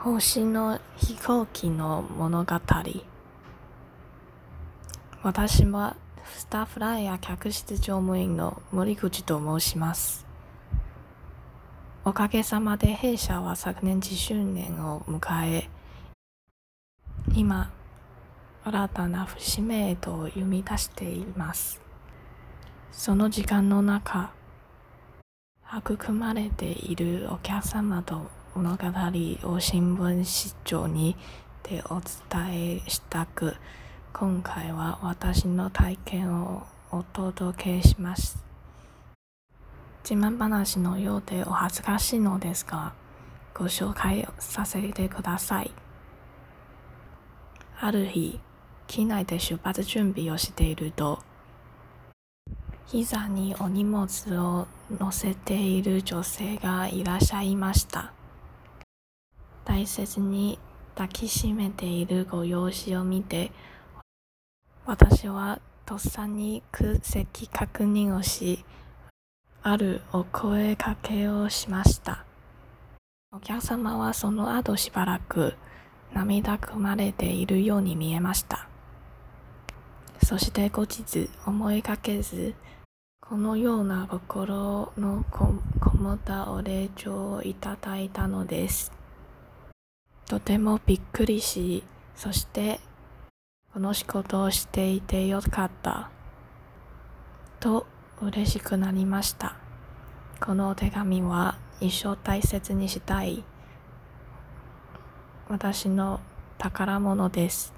星の飛行機の物語。私はスターフライヤー客室乗務員の森口と申します。おかげさまで弊社は昨年10周年を迎え今新たな節目へと読み出しています。その時間の中育まれているお客様と物語を新聞視聴にてお伝えしたく今回は私の体験をお届けします。自慢話のようでお恥ずかしいのですがご紹介させてください。ある日機内で出発準備をしていると膝にお荷物を乗せている女性がいらっしゃいました。大切に抱きしめているご様子を見て、私はとっさに空席確認をし、あるお声かけをしました。お客様はその後しばらく涙ぐまれているように見えました。そして後日思いがけず、このような心のこもったお礼状をいただいたのです。とてもびっくりし、そしてこの仕事をしていてよかった、と嬉しくなりました。このお手紙は一生大切にしたい私の宝物です。